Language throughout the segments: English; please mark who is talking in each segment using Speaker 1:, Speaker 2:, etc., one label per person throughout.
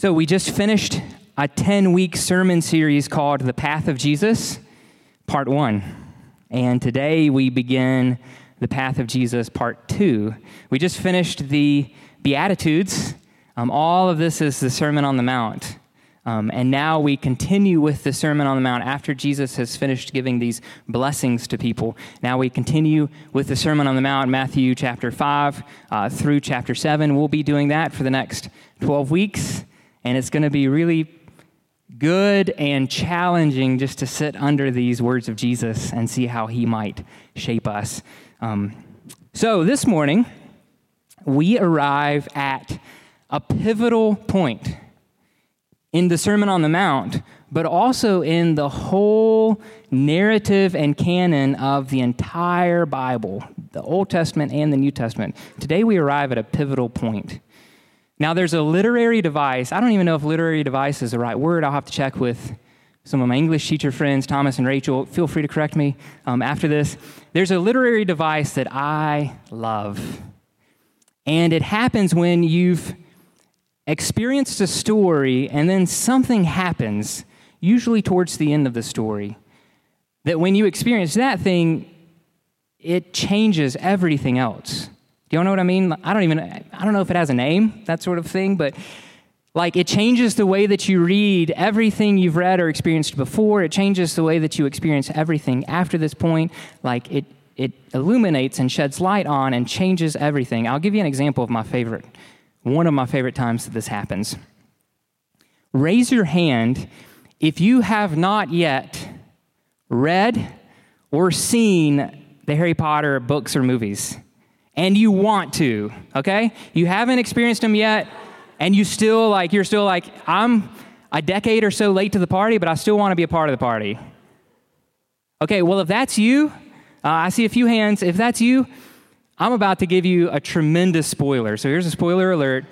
Speaker 1: So, we just finished a 10 week sermon series called The Path of Jesus, Part 1. And today we begin The Path of Jesus, Part 2. We just finished the Beatitudes. Um, all of this is the Sermon on the Mount. Um, and now we continue with the Sermon on the Mount after Jesus has finished giving these blessings to people. Now we continue with the Sermon on the Mount, Matthew chapter 5 uh, through chapter 7. We'll be doing that for the next 12 weeks and it's going to be really good and challenging just to sit under these words of Jesus and see how he might shape us. Um, so this morning, we arrive at a pivotal point in the Sermon on the Mount, but also in the whole narrative and canon of the entire Bible, the Old Testament and the New Testament. Today, we arrive at a pivotal point. Now, there's a literary device. I don't even know if literary device is the right word. I'll have to check with some of my English teacher friends, Thomas and Rachel. Feel free to correct me um, after this. There's a literary device that I love. And it happens when you've experienced a story and then something happens, usually towards the end of the story, that when you experience that thing, it changes everything else. Do y'all know what I mean? I don't even, I don't know if it has a name, that sort of thing, but like it changes the way that you read everything you've read or experienced before. It changes the way that you experience everything after this point. Like it, it illuminates and sheds light on and changes everything. I'll give you an example of my favorite, one of my favorite times that this happens. Raise your hand if you have not yet read or seen the Harry Potter books or movies and you want to, okay? You haven't experienced them yet, and you still like, you're still like, I'm a decade or so late to the party, but I still want to be a part of the party. Okay, well, if that's you, uh, I see a few hands. If that's you, I'm about to give you a tremendous spoiler. So here's a spoiler alert.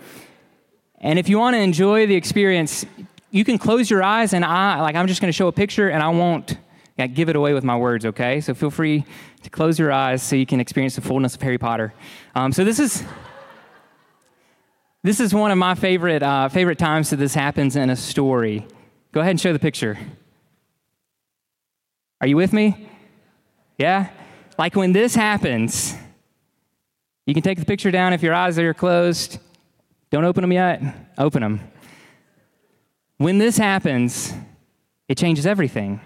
Speaker 1: And if you want to enjoy the experience, you can close your eyes and I like I'm just going to show a picture and I won't give it away with my words, okay? So feel free to close your eyes so you can experience the fullness of Harry Potter. Um, so this is this is one of my favorite uh, favorite times that this happens in a story. Go ahead and show the picture. Are you with me? Yeah? Like when this happens, you can take the picture down if your eyes are closed. Don't open them yet. Open them. When this happens, it changes everything.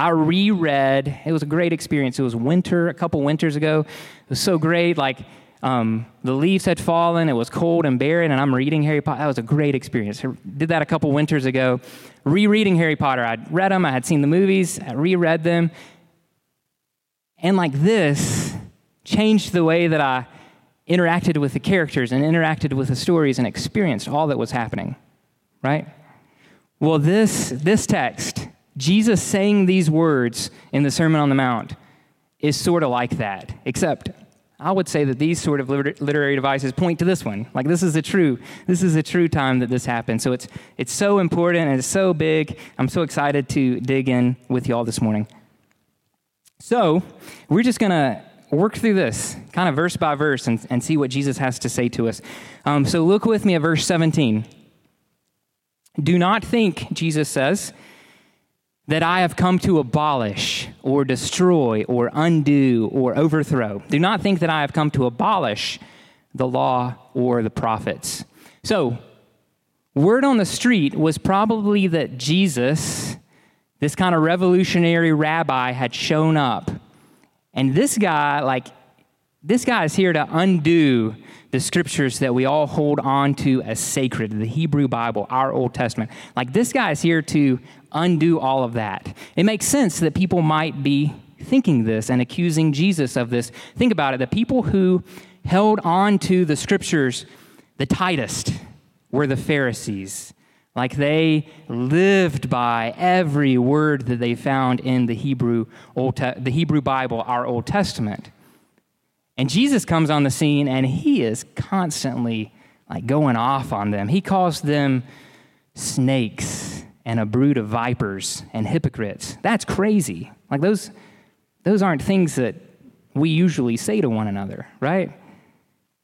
Speaker 1: I reread. It was a great experience. It was winter, a couple winters ago. It was so great. Like um, the leaves had fallen. It was cold and barren, and I'm reading Harry Potter. That was a great experience. I did that a couple winters ago. Rereading Harry Potter. I'd read them. I had seen the movies. I reread them, and like this changed the way that I interacted with the characters and interacted with the stories and experienced all that was happening. Right. Well, this this text Jesus saying these words in the Sermon on the Mount is sort of like that, except I would say that these sort of literary devices point to this one. Like this is a true, this is a true time that this happened. So it's it's so important and it's so big. I'm so excited to dig in with y'all this morning. So we're just gonna work through this kind of verse by verse and, and see what Jesus has to say to us. Um, so look with me at verse 17. Do not think, Jesus says, that I have come to abolish or destroy or undo or overthrow. Do not think that I have come to abolish the law or the prophets. So, word on the street was probably that Jesus, this kind of revolutionary rabbi, had shown up. And this guy, like, this guy is here to undo the scriptures that we all hold on to as sacred, the Hebrew Bible, our Old Testament. Like this guy is here to undo all of that. It makes sense that people might be thinking this and accusing Jesus of this. Think about it the people who held on to the scriptures the tightest were the Pharisees. Like they lived by every word that they found in the Hebrew, Old Te- the Hebrew Bible, our Old Testament. And Jesus comes on the scene and he is constantly like going off on them. He calls them snakes and a brood of vipers and hypocrites. That's crazy. Like those those aren't things that we usually say to one another, right?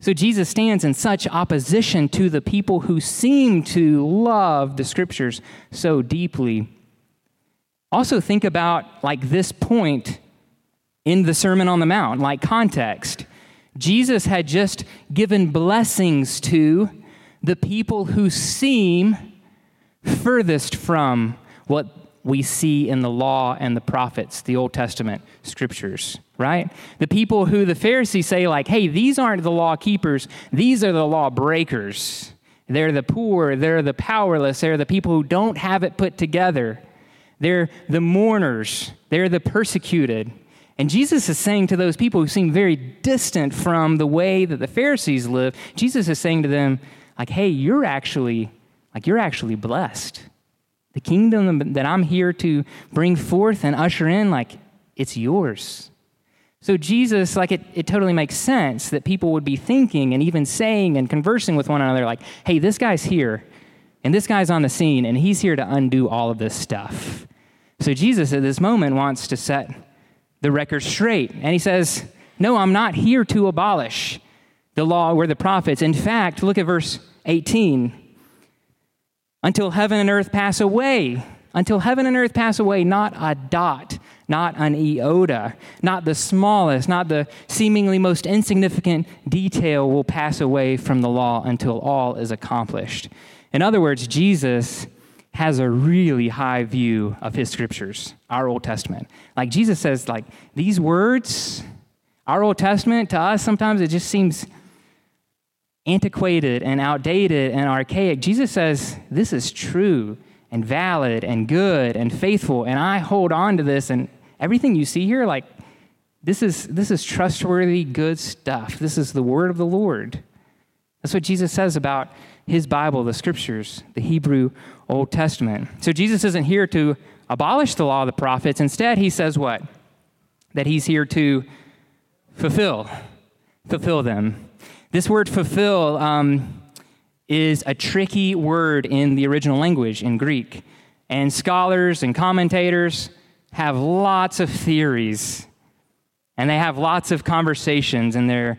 Speaker 1: So Jesus stands in such opposition to the people who seem to love the scriptures so deeply. Also, think about like this point in the Sermon on the Mount, like context. Jesus had just given blessings to the people who seem furthest from what we see in the law and the prophets, the Old Testament scriptures, right? The people who the Pharisees say, like, hey, these aren't the law keepers, these are the law breakers. They're the poor, they're the powerless, they're the people who don't have it put together. They're the mourners, they're the persecuted. And Jesus is saying to those people who seem very distant from the way that the Pharisees live, Jesus is saying to them, like, hey, you're actually, like, you're actually blessed. The kingdom that I'm here to bring forth and usher in, like, it's yours. So, Jesus, like, it, it totally makes sense that people would be thinking and even saying and conversing with one another, like, hey, this guy's here, and this guy's on the scene, and he's here to undo all of this stuff. So, Jesus at this moment wants to set the record straight. And he says, No, I'm not here to abolish the law or the prophets. In fact, look at verse 18 until heaven and earth pass away. Until heaven and earth pass away, not a dot, not an iota, not the smallest, not the seemingly most insignificant detail will pass away from the law until all is accomplished. In other words, Jesus has a really high view of his scriptures, our Old Testament. Like Jesus says, like these words, our Old Testament, to us sometimes it just seems antiquated and outdated and archaic. Jesus says, This is true and valid and good and faithful. And I hold on to this. And everything you see here, like, this is, this is trustworthy, good stuff. This is the word of the Lord. That's what Jesus says about his Bible, the scriptures, the Hebrew Old Testament. So Jesus isn't here to abolish the law of the prophets. Instead, he says what? That he's here to fulfill, fulfill them. This word fulfill um, is a tricky word in the original language in Greek. And scholars and commentators have lots of theories. And they have lots of conversations in their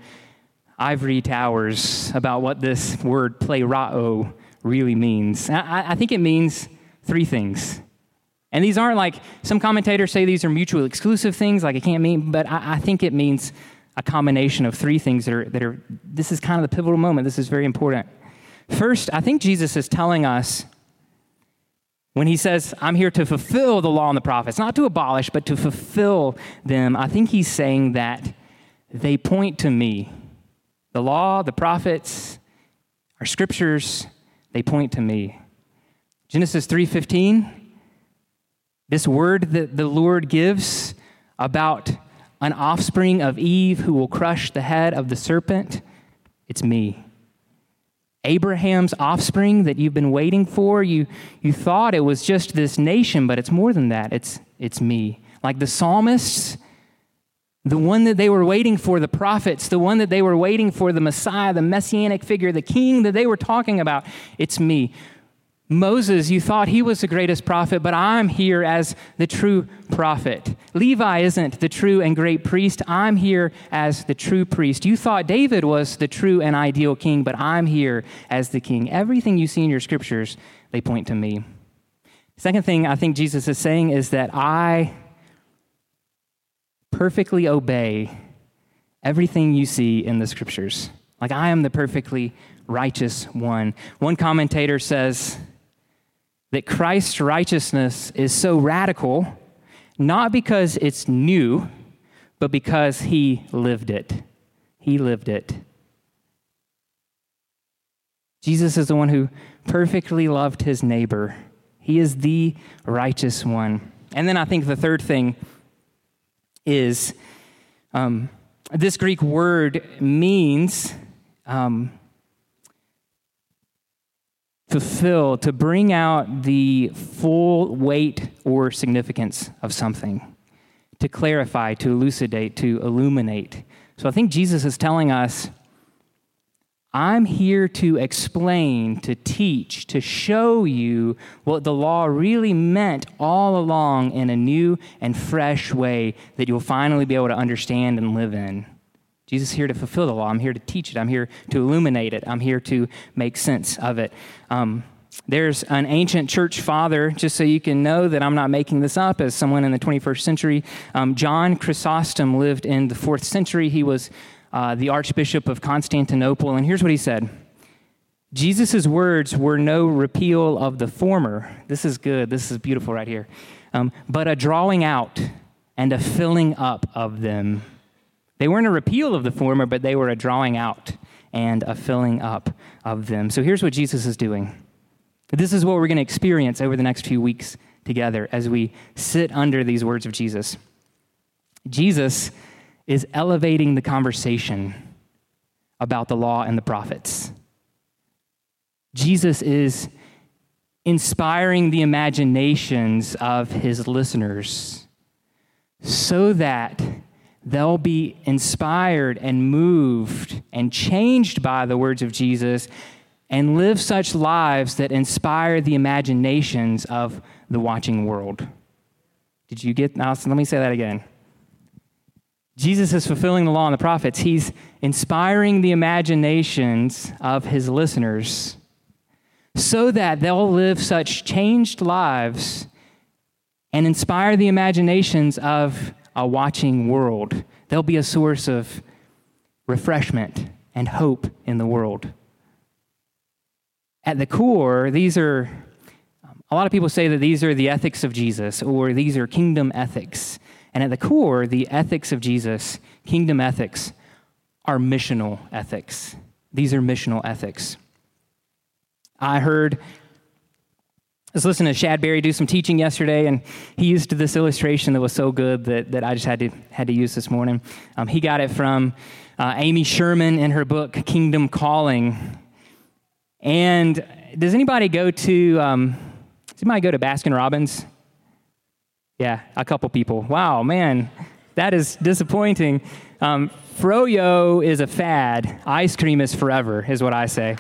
Speaker 1: ivory towers about what this word plerao really means. I, I think it means three things. And these aren't like some commentators say these are mutually exclusive things, like it can't mean, but I, I think it means a combination of three things that are, that are, this is kind of the pivotal moment. This is very important. First, I think Jesus is telling us when he says, I'm here to fulfill the law and the prophets, not to abolish, but to fulfill them, I think he's saying that they point to me. The law, the prophets, our scriptures, they point to me. Genesis 3:15 this word that the Lord gives about an offspring of Eve who will crush the head of the serpent, it's me. Abraham's offspring that you've been waiting for, you, you thought it was just this nation, but it's more than that. It's, it's me. Like the psalmists, the one that they were waiting for, the prophets, the one that they were waiting for, the Messiah, the messianic figure, the king that they were talking about, it's me. Moses, you thought he was the greatest prophet, but I'm here as the true prophet. Levi isn't the true and great priest. I'm here as the true priest. You thought David was the true and ideal king, but I'm here as the king. Everything you see in your scriptures, they point to me. Second thing I think Jesus is saying is that I perfectly obey everything you see in the scriptures. Like I am the perfectly righteous one. One commentator says, that Christ's righteousness is so radical, not because it's new, but because he lived it. He lived it. Jesus is the one who perfectly loved his neighbor. He is the righteous one. And then I think the third thing is um, this Greek word means um, fulfill, to bring out the full weight or significance of something, to clarify, to elucidate, to illuminate. So I think Jesus is telling us I'm here to explain, to teach, to show you what the law really meant all along in a new and fresh way that you'll finally be able to understand and live in. Jesus is here to fulfill the law. I'm here to teach it. I'm here to illuminate it. I'm here to make sense of it. Um, there's an ancient church father, just so you can know that I'm not making this up, as someone in the 21st century. Um, John Chrysostom lived in the fourth century. He was uh, the Archbishop of Constantinople, and here's what he said Jesus' words were no repeal of the former. This is good. This is beautiful right here. Um, but a drawing out and a filling up of them. They weren't a repeal of the former, but they were a drawing out and a filling up of them. So here's what Jesus is doing. This is what we're going to experience over the next few weeks together as we sit under these words of Jesus. Jesus is elevating the conversation about the law and the prophets. Jesus is inspiring the imaginations of his listeners so that they'll be inspired and moved and changed by the words of Jesus and live such lives that inspire the imaginations of the watching world. Did you get now? Let me say that again. Jesus is fulfilling the law and the prophets. He's inspiring the imaginations of his listeners so that they'll live such changed lives and inspire the imaginations of a watching world. They'll be a source of refreshment and hope in the world. At the core, these are um, a lot of people say that these are the ethics of Jesus or these are kingdom ethics. And at the core, the ethics of Jesus, kingdom ethics, are missional ethics. These are missional ethics. I heard I was listening to Shad Berry do some teaching yesterday, and he used this illustration that was so good that, that I just had to, had to use this morning. Um, he got it from uh, Amy Sherman in her book, Kingdom Calling. And does anybody go to, um, does anybody go to Baskin Robbins? Yeah, a couple people. Wow, man, that is disappointing. Um, Froyo is a fad. Ice cream is forever, is what I say.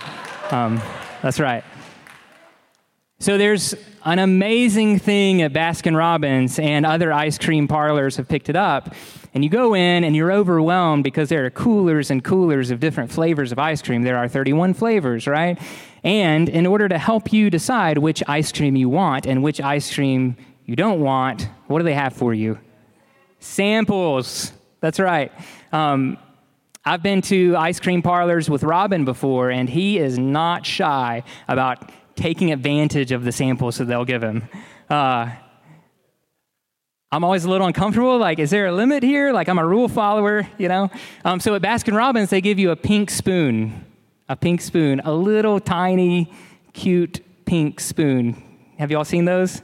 Speaker 1: Um, that's right. So there's an amazing thing at Baskin Robbins, and other ice cream parlors have picked it up. And you go in and you're overwhelmed because there are coolers and coolers of different flavors of ice cream. There are 31 flavors, right? And in order to help you decide which ice cream you want and which ice cream you don't want, what do they have for you? Samples. That's right. Um, I've been to ice cream parlors with Robin before, and he is not shy about taking advantage of the samples that they'll give him. Uh, I'm always a little uncomfortable. Like, is there a limit here? Like, I'm a rule follower, you know? Um, so at Baskin Robbins, they give you a pink spoon, a pink spoon, a little tiny, cute pink spoon. Have you all seen those?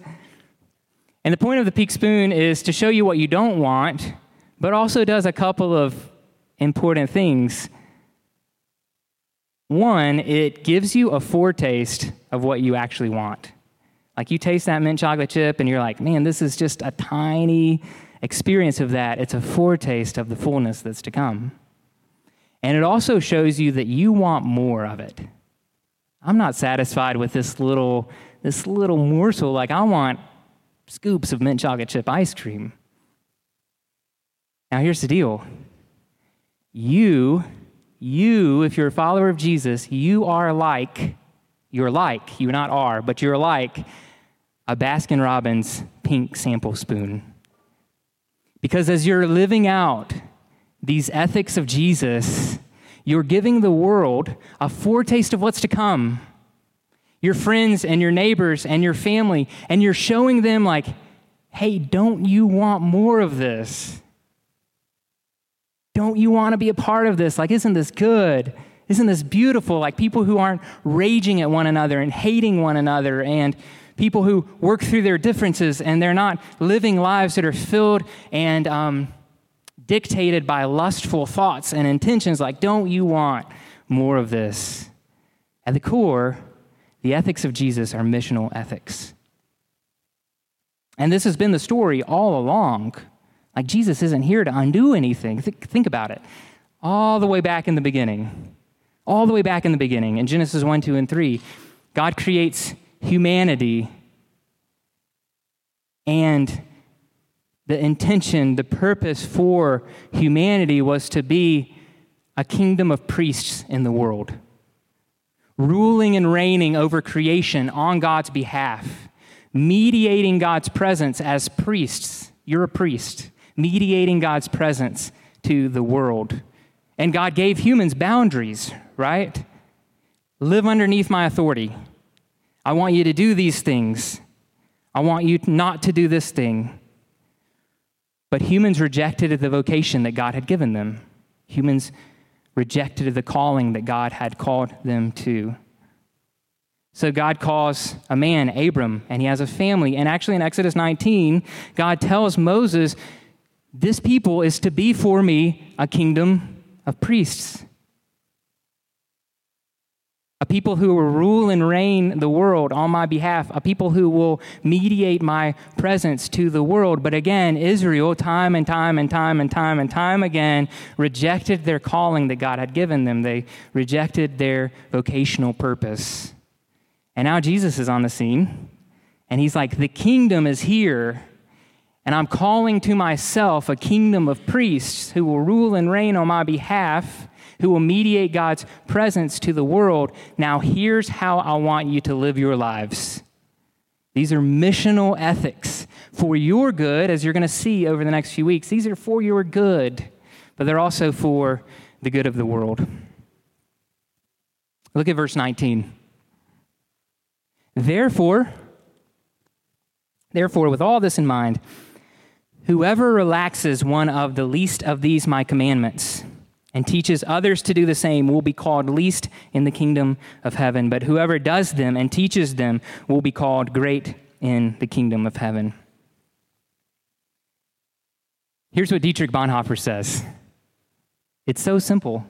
Speaker 1: And the point of the pink spoon is to show you what you don't want, but also does a couple of important things one, it gives you a foretaste of what you actually want. Like you taste that mint chocolate chip and you're like, man, this is just a tiny experience of that. It's a foretaste of the fullness that's to come. And it also shows you that you want more of it. I'm not satisfied with this little this little morsel like I want scoops of mint chocolate chip ice cream. Now here's the deal. You you, if you're a follower of Jesus, you are like, you're like, you not are, but you're like a Baskin Robbins pink sample spoon. Because as you're living out these ethics of Jesus, you're giving the world a foretaste of what's to come. Your friends and your neighbors and your family, and you're showing them, like, hey, don't you want more of this? Don't you want to be a part of this? Like, isn't this good? Isn't this beautiful? Like, people who aren't raging at one another and hating one another, and people who work through their differences and they're not living lives that are filled and um, dictated by lustful thoughts and intentions. Like, don't you want more of this? At the core, the ethics of Jesus are missional ethics. And this has been the story all along. Like Jesus isn't here to undo anything. Th- think about it. All the way back in the beginning, all the way back in the beginning, in Genesis 1, 2, and 3, God creates humanity and the intention, the purpose for humanity was to be a kingdom of priests in the world, ruling and reigning over creation on God's behalf, mediating God's presence as priests. You're a priest, mediating God's presence to the world. And God gave humans boundaries, right? Live underneath my authority. I want you to do these things. I want you not to do this thing. But humans rejected the vocation that God had given them. Humans rejected of the calling that God had called them to. So God calls a man, Abram, and he has a family. And actually, in Exodus 19, God tells Moses, This people is to be for me a kingdom of priests a people who will rule and reign the world on my behalf, a people who will mediate my presence to the world. But again, Israel, time and time and time and time and time again, rejected their calling that God had given them. They rejected their vocational purpose. And now Jesus is on the scene, and he's like, The kingdom is here. And I'm calling to myself a kingdom of priests who will rule and reign on my behalf who will mediate God's presence to the world. Now, here's how I want you to live your lives. These are missional ethics for your good, as you're going to see over the next few weeks. These are for your good, but they're also for the good of the world. Look at verse 19. Therefore, therefore, with all this in mind, whoever relaxes one of the least of these my commandments, and teaches others to do the same will be called least in the kingdom of heaven. But whoever does them and teaches them will be called great in the kingdom of heaven. Here's what Dietrich Bonhoeffer says it's so simple.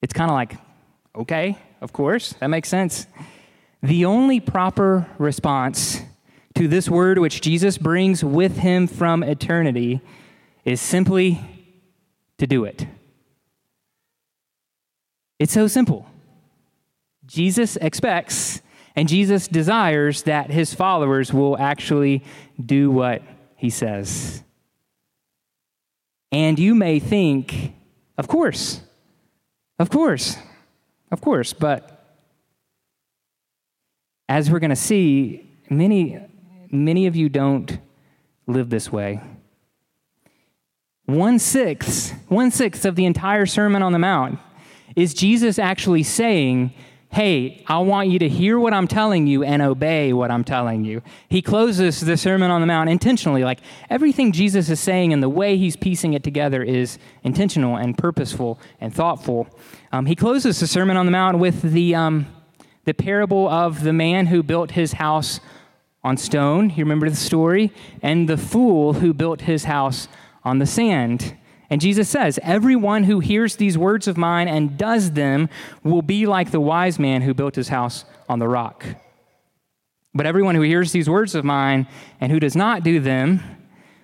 Speaker 1: It's kind of like, okay, of course, that makes sense. The only proper response to this word which Jesus brings with him from eternity is simply to do it. It's so simple. Jesus expects and Jesus desires that his followers will actually do what he says. And you may think, of course, of course, of course, but as we're going to see, many, many of you don't live this way. One sixth, one sixth of the entire Sermon on the Mount is Jesus actually saying, Hey, I want you to hear what I'm telling you and obey what I'm telling you. He closes the Sermon on the Mount intentionally. Like everything Jesus is saying and the way he's piecing it together is intentional and purposeful and thoughtful. Um, he closes the Sermon on the Mount with the, um, the parable of the man who built his house on stone. You remember the story? And the fool who built his house on the sand. And Jesus says, Everyone who hears these words of mine and does them will be like the wise man who built his house on the rock. But everyone who hears these words of mine and who does not do them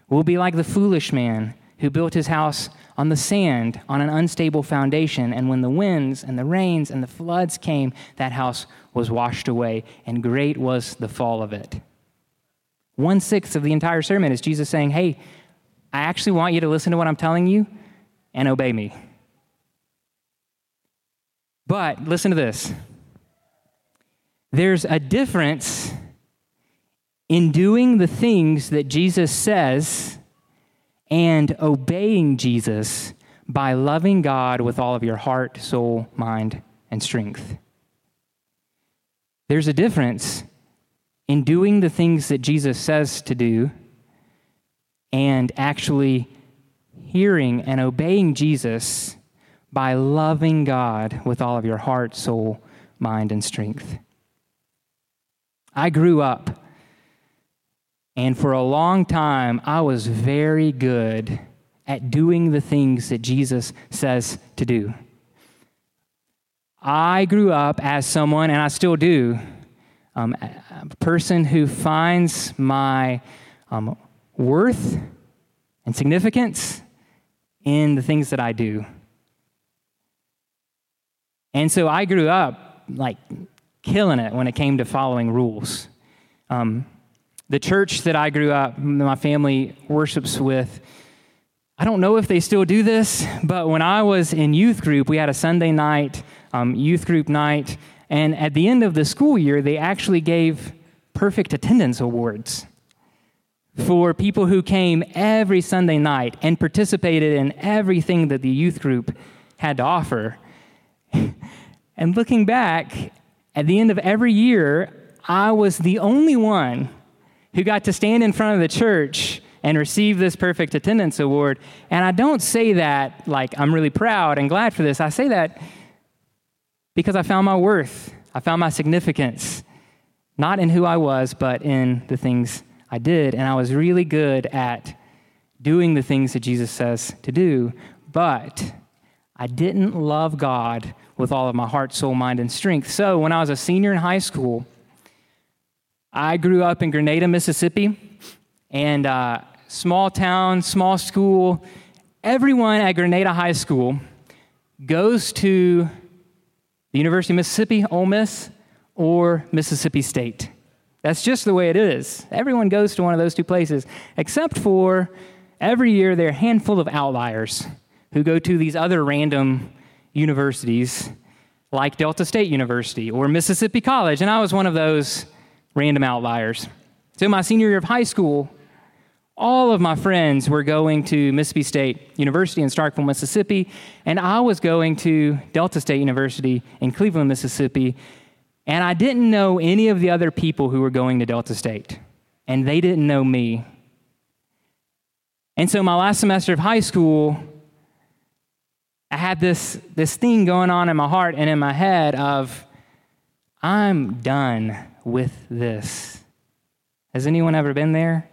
Speaker 1: will be like the foolish man who built his house on the sand on an unstable foundation. And when the winds and the rains and the floods came, that house was washed away, and great was the fall of it. One sixth of the entire sermon is Jesus saying, Hey, I actually want you to listen to what I'm telling you and obey me. But listen to this there's a difference in doing the things that Jesus says and obeying Jesus by loving God with all of your heart, soul, mind, and strength. There's a difference in doing the things that Jesus says to do and actually hearing and obeying Jesus by loving God with all of your heart, soul, mind, and strength. I grew up, and for a long time, I was very good at doing the things that Jesus says to do. I grew up as someone, and I still do, um, a person who finds my um, worth and significance in the things that I do. And so I grew up like killing it when it came to following rules. Um, the church that I grew up, my family worships with, I don't know if they still do this, but when I was in youth group, we had a Sunday night um, youth group night, and at the end of the school year, they actually gave perfect attendance awards for people who came every Sunday night and participated in everything that the youth group had to offer. and looking back, at the end of every year, I was the only one who got to stand in front of the church and receive this perfect attendance award. And I don't say that like I'm really proud and glad for this. I say that because I found my worth, I found my significance, not in who I was, but in the things I did. And I was really good at doing the things that Jesus says to do. But I didn't love God with all of my heart, soul, mind, and strength. So when I was a senior in high school, I grew up in Grenada, Mississippi, and uh, small town, small school. Everyone at Grenada High School goes to the University of Mississippi, Ole Miss, or Mississippi State. That's just the way it is. Everyone goes to one of those two places, except for every year there are a handful of outliers who go to these other random universities like Delta State University or Mississippi College, and I was one of those random outliers. So, my senior year of high school, all of my friends were going to Mississippi State University in Starkville, Mississippi, and I was going to Delta State University in Cleveland, Mississippi, and I didn't know any of the other people who were going to Delta State, and they didn't know me. And so, my last semester of high school, I had this, this thing going on in my heart and in my head of, I'm done with this. Has anyone ever been there?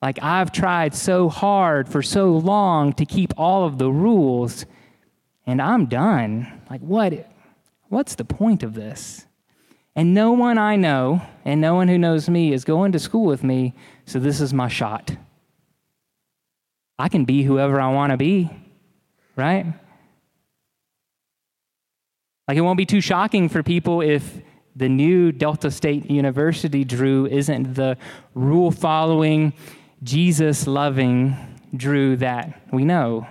Speaker 1: Like, I've tried so hard for so long to keep all of the rules, and I'm done. Like, what? What's the point of this? And no one I know, and no one who knows me, is going to school with me, so this is my shot. I can be whoever I want to be right? Like, it won't be too shocking for people if the new Delta State University Drew isn't the rule following, Jesus loving Drew that we know.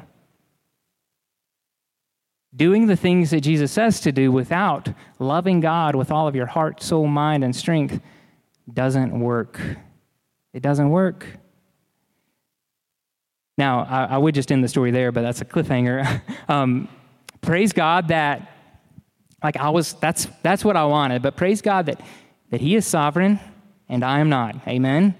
Speaker 1: Doing the things that Jesus says to do without loving God with all of your heart, soul, mind, and strength doesn't work. It doesn't work. Now, I, I, would just end the story there, but that's a cliffhanger. um, praise God that, like, I was, that's, that's what I wanted, but praise God that, that He is sovereign and I am not. Amen.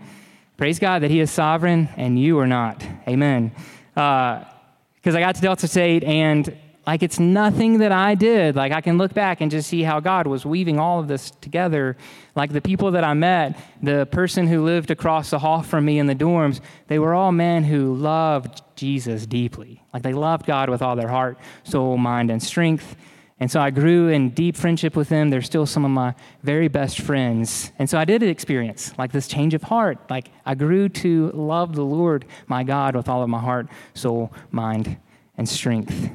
Speaker 1: Praise God that He is sovereign and you are not. Amen. Because uh, I got to Delta State and like it's nothing that I did. Like I can look back and just see how God was weaving all of this together. Like the people that I met, the person who lived across the hall from me in the dorms, they were all men who loved Jesus deeply. Like they loved God with all their heart, soul, mind, and strength. And so I grew in deep friendship with them. They're still some of my very best friends. And so I did experience like this change of heart. Like I grew to love the Lord, my God, with all of my heart, soul, mind, and strength.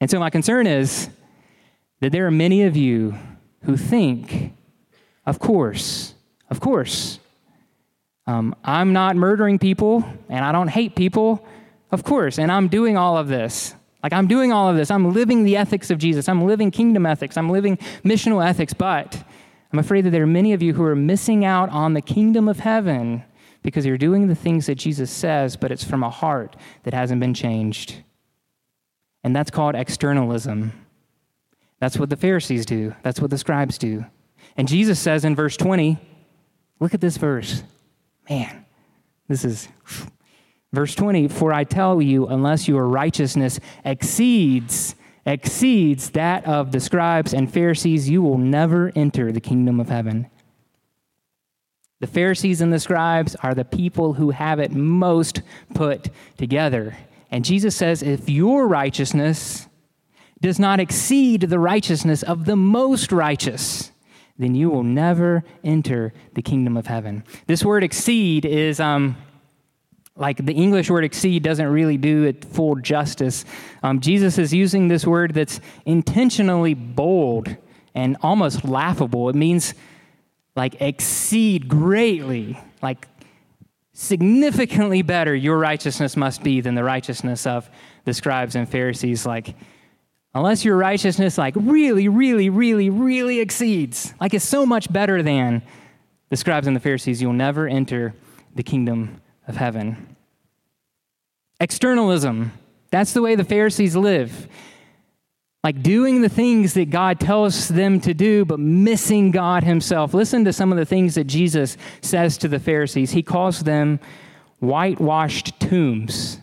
Speaker 1: And so, my concern is that there are many of you who think, of course, of course, um, I'm not murdering people and I don't hate people, of course, and I'm doing all of this. Like, I'm doing all of this. I'm living the ethics of Jesus. I'm living kingdom ethics. I'm living missional ethics, but I'm afraid that there are many of you who are missing out on the kingdom of heaven because you're doing the things that Jesus says, but it's from a heart that hasn't been changed and that's called externalism. That's what the Pharisees do, that's what the scribes do. And Jesus says in verse 20, look at this verse. Man, this is. Verse 20, for I tell you, unless your righteousness exceeds, exceeds that of the scribes and Pharisees, you will never enter the kingdom of heaven. The Pharisees and the scribes are the people who have it most put together. And Jesus says, if your righteousness does not exceed the righteousness of the most righteous, then you will never enter the kingdom of heaven. This word exceed is um, like the English word exceed doesn't really do it full justice. Um, Jesus is using this word that's intentionally bold and almost laughable. It means like exceed greatly, like significantly better your righteousness must be than the righteousness of the scribes and Pharisees. Like, unless your righteousness, like, really, really, really, really exceeds, like, is so much better than the scribes and the Pharisees, you'll never enter the kingdom of heaven. Externalism. That's the way the Pharisees live. Like doing the things that God tells them to do, but missing God Himself. Listen to some of the things that Jesus says to the Pharisees. He calls them whitewashed tombs,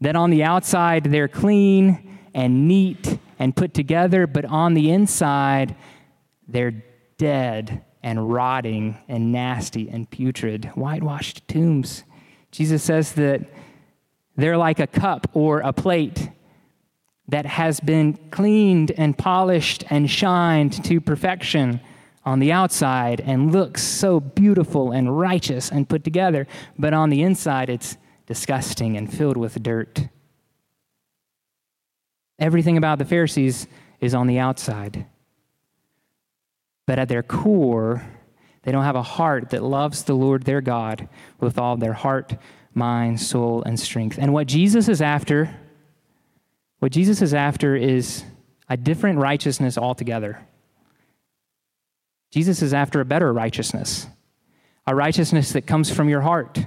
Speaker 1: that on the outside they're clean and neat and put together, but on the inside they're dead and rotting and nasty and putrid. Whitewashed tombs. Jesus says that they're like a cup or a plate that has been cleaned and polished and shined to perfection on the outside and looks so beautiful and righteous and put together, but on the inside it's disgusting and filled with dirt. Everything about the Pharisees is on the outside. But at their core, they don't have a heart that loves the Lord their God with all their heart, mind, soul, and strength. And what Jesus is after, what Jesus is after is a different righteousness altogether. Jesus is after a better righteousness, a righteousness that comes from your heart.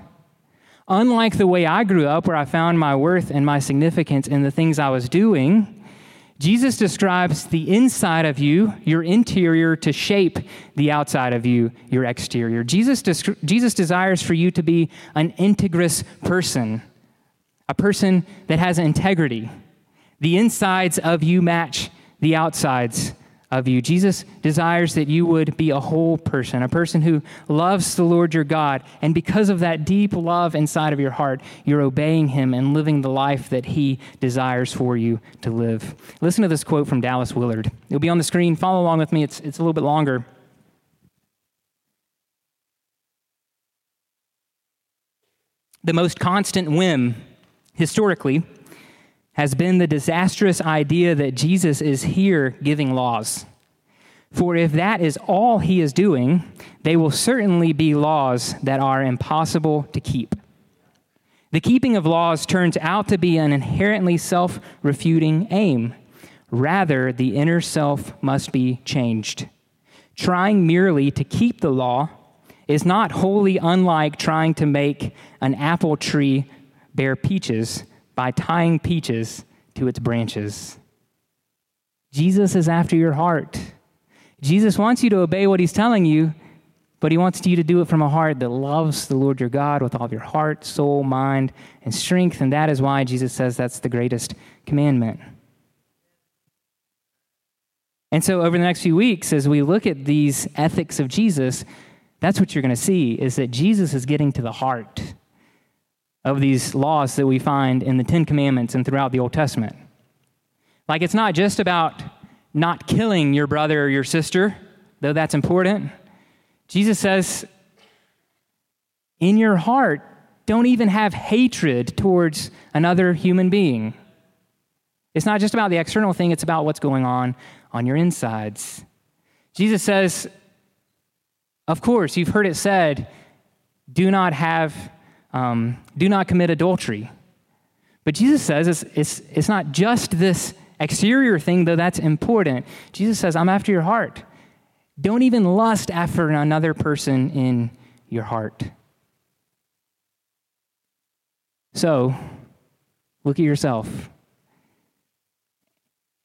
Speaker 1: Unlike the way I grew up, where I found my worth and my significance in the things I was doing, Jesus describes the inside of you, your interior, to shape the outside of you, your exterior. Jesus, Jesus desires for you to be an integrous person, a person that has integrity. The insides of you match the outsides of you. Jesus desires that you would be a whole person, a person who loves the Lord your God. And because of that deep love inside of your heart, you're obeying him and living the life that he desires for you to live. Listen to this quote from Dallas Willard. It'll be on the screen. Follow along with me, it's, it's a little bit longer. The most constant whim, historically, has been the disastrous idea that Jesus is here giving laws. For if that is all he is doing, they will certainly be laws that are impossible to keep. The keeping of laws turns out to be an inherently self refuting aim. Rather, the inner self must be changed. Trying merely to keep the law is not wholly unlike trying to make an apple tree bear peaches by tying peaches to its branches. Jesus is after your heart. Jesus wants you to obey what he's telling you, but he wants you to do it from a heart that loves the Lord your God with all of your heart, soul, mind, and strength. And that is why Jesus says that's the greatest commandment. And so, over the next few weeks, as we look at these ethics of Jesus, that's what you're going to see is that Jesus is getting to the heart of these laws that we find in the Ten Commandments and throughout the Old Testament. Like, it's not just about not killing your brother or your sister, though that's important. Jesus says, in your heart, don't even have hatred towards another human being. It's not just about the external thing, it's about what's going on on your insides. Jesus says, of course, you've heard it said, do not have um, do not commit adultery. But Jesus says it's, it's, it's not just this exterior thing, though that's important. Jesus says, I'm after your heart. Don't even lust after another person in your heart. So, look at yourself.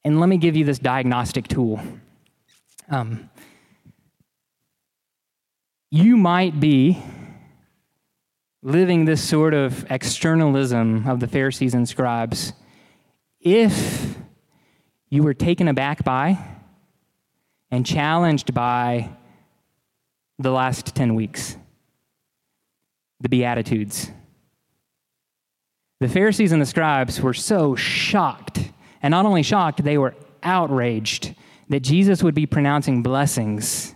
Speaker 1: And let me give you this diagnostic tool. Um, you might be living this sort of externalism of the Pharisees and scribes, if you were taken aback by and challenged by the last 10 weeks, the Beatitudes, the Pharisees and the scribes were so shocked, and not only shocked, they were outraged that Jesus would be pronouncing blessings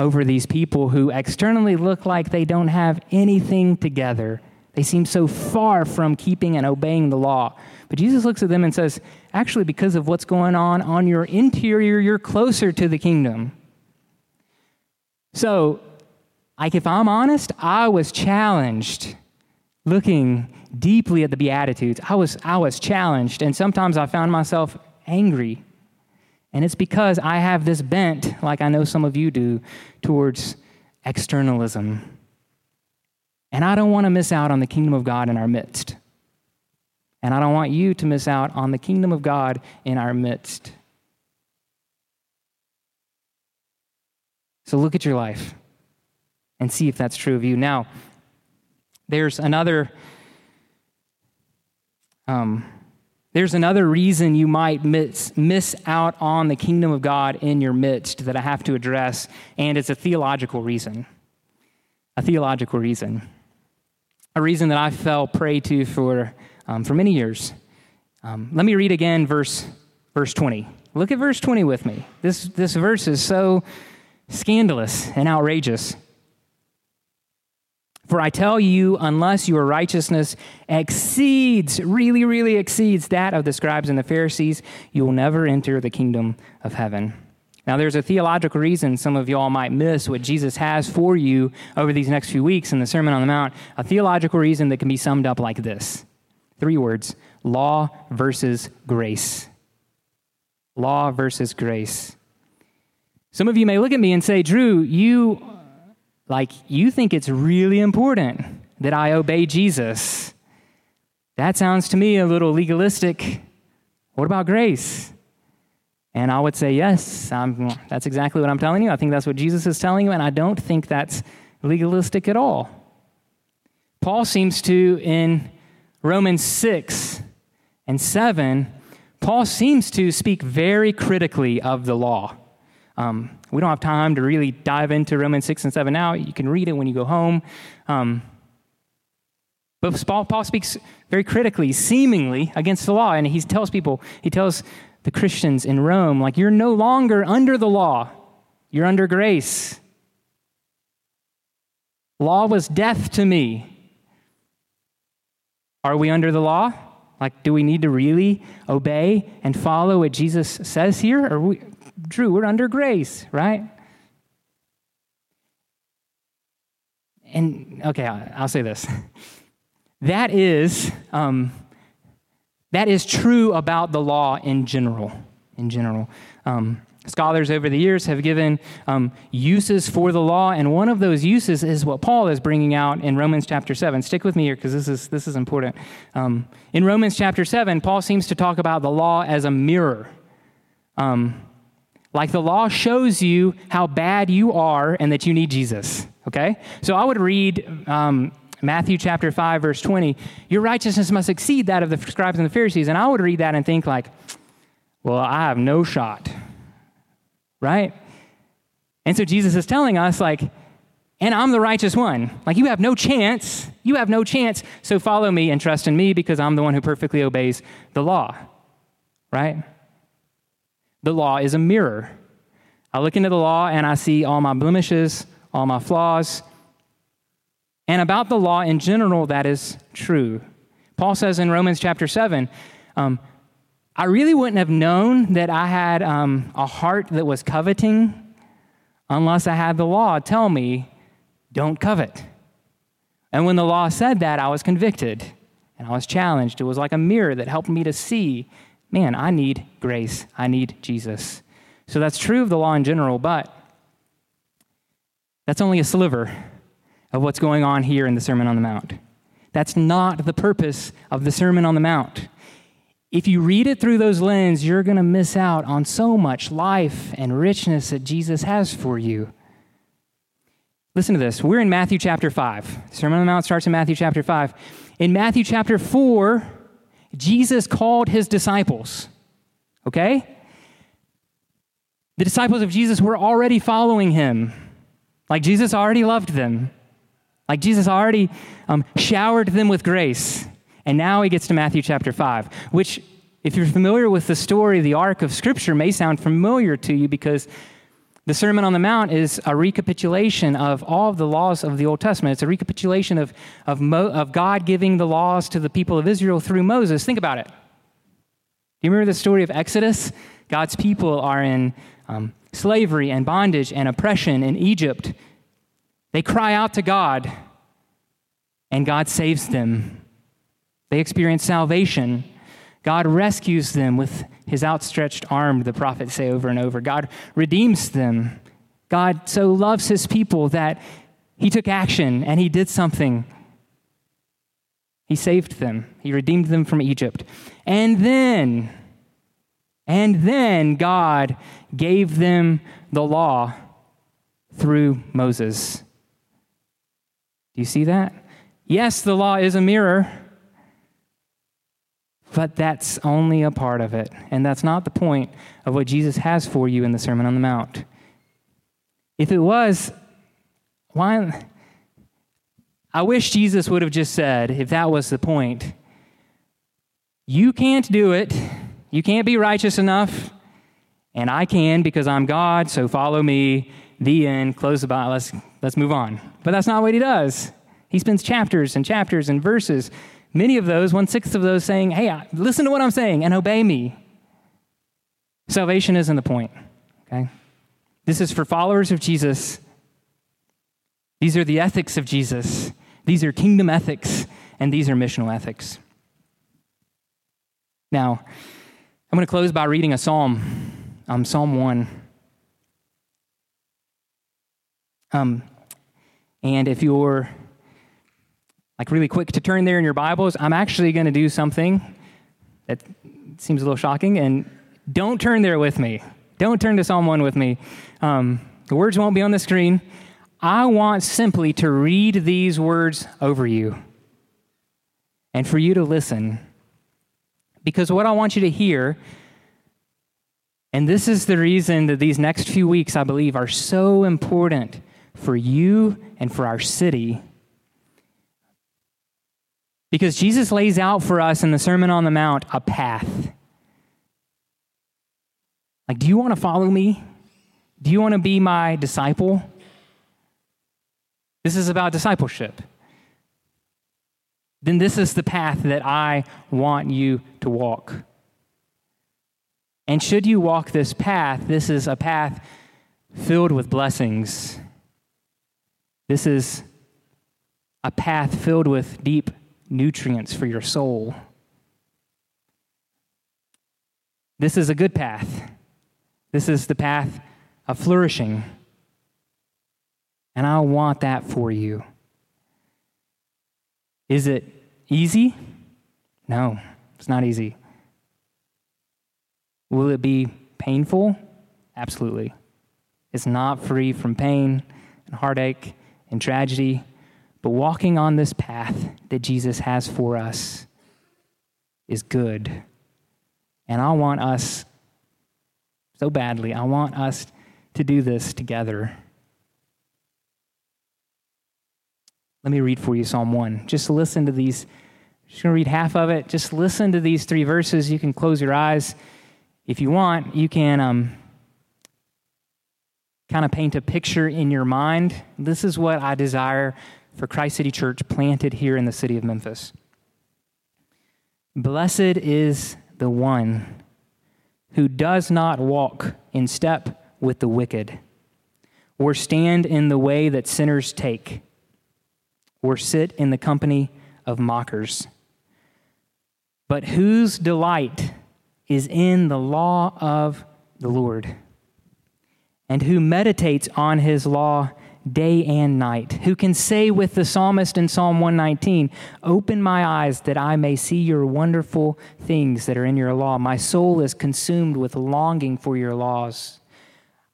Speaker 1: over these people who externally look like they don't have anything together. They seem so far from keeping and obeying the law. But Jesus looks at them and says, actually, because of what's going on on your interior, you're closer to the kingdom. So, like if I'm honest, I was challenged looking deeply at the Beatitudes. I was, I was challenged, and sometimes I found myself angry. And it's because I have this bent, like I know some of you do, towards externalism. And I don't want to miss out on the kingdom of God in our midst. And I don't want you to miss out on the kingdom of God in our midst. So look at your life and see if that's true of you. Now, there's another. Um, there's another reason you might miss, miss out on the kingdom of God in your midst that I have to address, and it's a theological reason. A theological reason. A reason that I fell prey to for, um, for many years. Um, let me read again verse, verse 20. Look at verse 20 with me. This, this verse is so scandalous and outrageous. For I tell you, unless your righteousness exceeds, really, really exceeds that of the scribes and the Pharisees, you will never enter the kingdom of heaven. Now, there's a theological reason some of y'all might miss what Jesus has for you over these next few weeks in the Sermon on the Mount. A theological reason that can be summed up like this three words law versus grace. Law versus grace. Some of you may look at me and say, Drew, you like you think it's really important that I obey Jesus. That sounds to me a little legalistic. What about grace? And I would say, yes, I'm, that's exactly what I'm telling you. I think that's what Jesus is telling you, and I don't think that's legalistic at all. Paul seems to, in Romans 6 and 7, Paul seems to speak very critically of the law. Um, we don't have time to really dive into Romans 6 and 7 now. You can read it when you go home. Um, but Paul, Paul speaks very critically, seemingly, against the law. And he tells people, he tells the Christians in Rome, like, you're no longer under the law, you're under grace. Law was death to me. Are we under the law? Like, do we need to really obey and follow what Jesus says here? Or we, Drew, we're under grace, right? And okay, I'll say this. That is, um, that is true about the law in general. In general, um, scholars over the years have given um, uses for the law, and one of those uses is what Paul is bringing out in Romans chapter seven. Stick with me here because this is this is important. Um, in Romans chapter seven, Paul seems to talk about the law as a mirror. Um, like the law shows you how bad you are and that you need Jesus, okay? So I would read um, Matthew chapter 5, verse 20. Your righteousness must exceed that of the scribes and the Pharisees. And I would read that and think, like, well, I have no shot, right? And so Jesus is telling us, like, and I'm the righteous one. Like, you have no chance. You have no chance. So follow me and trust in me because I'm the one who perfectly obeys the law, right? The law is a mirror. I look into the law and I see all my blemishes, all my flaws. And about the law in general, that is true. Paul says in Romans chapter 7, um, I really wouldn't have known that I had um, a heart that was coveting unless I had the law tell me, don't covet. And when the law said that, I was convicted and I was challenged. It was like a mirror that helped me to see man, I need grace. I need Jesus. So that's true of the law in general, but that's only a sliver of what's going on here in the Sermon on the Mount. That's not the purpose of the Sermon on the Mount. If you read it through those lenses, you're going to miss out on so much life and richness that Jesus has for you. Listen to this. We're in Matthew chapter 5. Sermon on the Mount starts in Matthew chapter 5. In Matthew chapter 4, Jesus called his disciples, okay? The disciples of Jesus were already following him. Like Jesus already loved them. Like Jesus already um, showered them with grace. And now he gets to Matthew chapter 5, which, if you're familiar with the story, the arc of Scripture may sound familiar to you because the Sermon on the Mount is a recapitulation of all of the laws of the Old Testament. It's a recapitulation of, of, Mo, of God giving the laws to the people of Israel through Moses. Think about it. Do you remember the story of Exodus? God's people are in um, slavery and bondage and oppression in Egypt. They cry out to God, and God saves them. They experience salvation. God rescues them with his outstretched arm, the prophets say over and over. God redeems them. God so loves his people that he took action and he did something. He saved them, he redeemed them from Egypt. And then, and then God gave them the law through Moses. Do you see that? Yes, the law is a mirror, but that's only a part of it. And that's not the point of what Jesus has for you in the Sermon on the Mount. If it was, why? I wish Jesus would have just said, if that was the point, you can't do it. You can't be righteous enough. And I can because I'm God, so follow me. The end. Close the Bible. Let's, let's move on. But that's not what he does. He spends chapters and chapters and verses Many of those, one sixth of those, saying, Hey, listen to what I'm saying and obey me. Salvation isn't the point, okay? This is for followers of Jesus. These are the ethics of Jesus. These are kingdom ethics, and these are missional ethics. Now, I'm going to close by reading a psalm, um, Psalm 1. Um, and if you're like really quick to turn there in your Bibles, I'm actually going to do something that seems a little shocking, and don't turn there with me. Don't turn to Psalm 1 with me. Um, the words won't be on the screen. I want simply to read these words over you and for you to listen. Because what I want you to hear, and this is the reason that these next few weeks, I believe, are so important for you and for our city because Jesus lays out for us in the Sermon on the Mount a path. Like, do you want to follow me? Do you want to be my disciple? This is about discipleship. Then this is the path that I want you to walk. And should you walk this path, this is a path filled with blessings. This is a path filled with deep nutrients for your soul. This is a good path. This is the path of flourishing. And I want that for you. Is it easy? No, it's not easy. Will it be painful? Absolutely. It's not free from pain and heartache and tragedy but walking on this path that Jesus has for us is good. And I want us so badly, I want us to do this together. Let me read for you Psalm 1. Just listen to these. I'm just going to read half of it. Just listen to these three verses. You can close your eyes. If you want, you can um, kind of paint a picture in your mind. This is what I desire for Christ City Church planted here in the city of Memphis. Blessed is the one who does not walk in step with the wicked, or stand in the way that sinners take, or sit in the company of mockers, but whose delight is in the law of the Lord, and who meditates on his law day and night, who can say with the psalmist in Psalm 119, Open my eyes that I may see your wonderful things that are in your law. My soul is consumed with longing for your laws.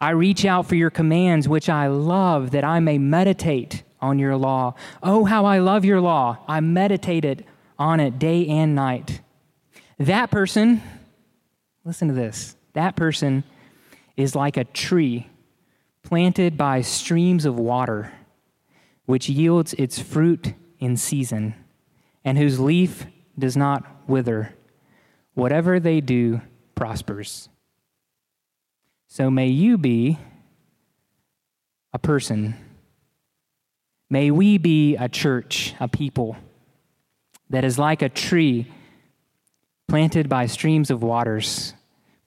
Speaker 1: I reach out for your commands, which I love, that I may meditate on your law. Oh, how I love your law. I meditated on it day and night. That person, listen to this, that person is like a tree planted by streams of water, which yields its fruit in season, and whose leaf does not wither. Whatever they do prospers. So may you be a person. May we be a church, a people that is like a tree planted by streams of waters,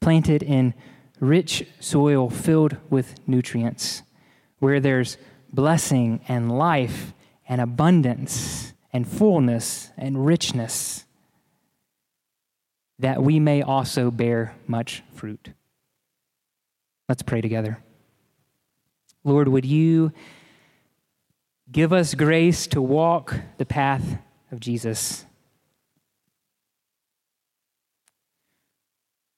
Speaker 1: planted in rich soil filled with nutrients, where there's blessing and life and abundance and fullness and richness, that we may also bear much fruit. Let's pray together. Lord, would you give us grace to walk the path of Jesus?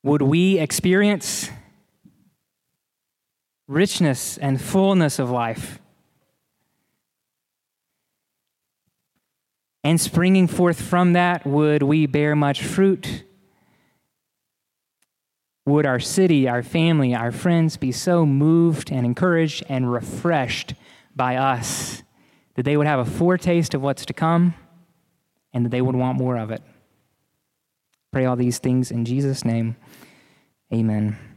Speaker 1: Would we experience richness and fullness of life? And springing forth from that, would we bear much fruit? Would our city, our family, our friends be so moved and encouraged and refreshed by us that they would have a foretaste of what's to come and that they would want more of it? Pray all these things in Jesus' name. Amen.